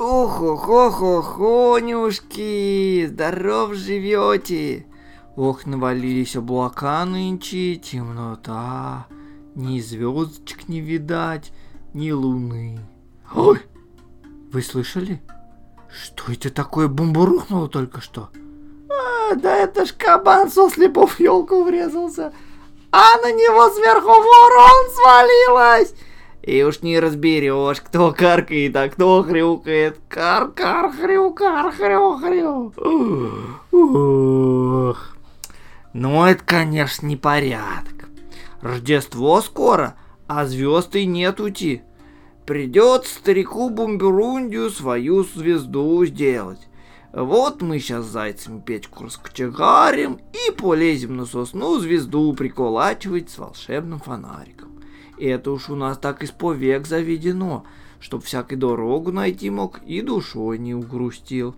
Ох-ох-ох-охонюшки, здоров живете. Ох, навалились облака нынче, темнота. Ни звездочек не видать, ни луны. Ой, вы слышали? Что это такое бомбурухнуло только что? А, да это ж кабан со слепов елку врезался. А на него сверху ворон свалилась. И уж не разберешь, кто каркает, а кто хрюкает. Кар-кар, хрю-кар, хрю-хрю. Ух. Ну, это, конечно, непорядок. Рождество скоро, а звезд и нет уйти. Придет старику Бумберундию свою звезду сделать. Вот мы сейчас зайцами печку раскочегарим и полезем на сосну звезду приколачивать с волшебным фонариком. Это уж у нас так из повек заведено, чтоб всякой дорогу найти мог и душой не угрустил.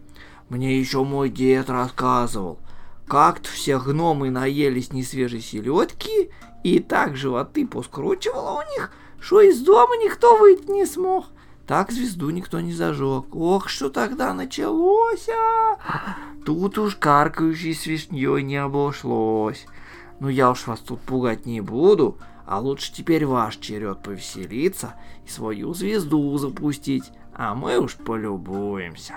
Мне еще мой дед рассказывал, как-то все гномы наелись несвежей селедки, и так животы поскручивало у них, что из дома никто выйти не смог. Так звезду никто не зажег. Ох, что тогда началось! А! Тут уж каркающей с вишней не обошлось. Ну я уж вас тут пугать не буду, а лучше теперь ваш черед повеселиться и свою звезду запустить, а мы уж полюбуемся.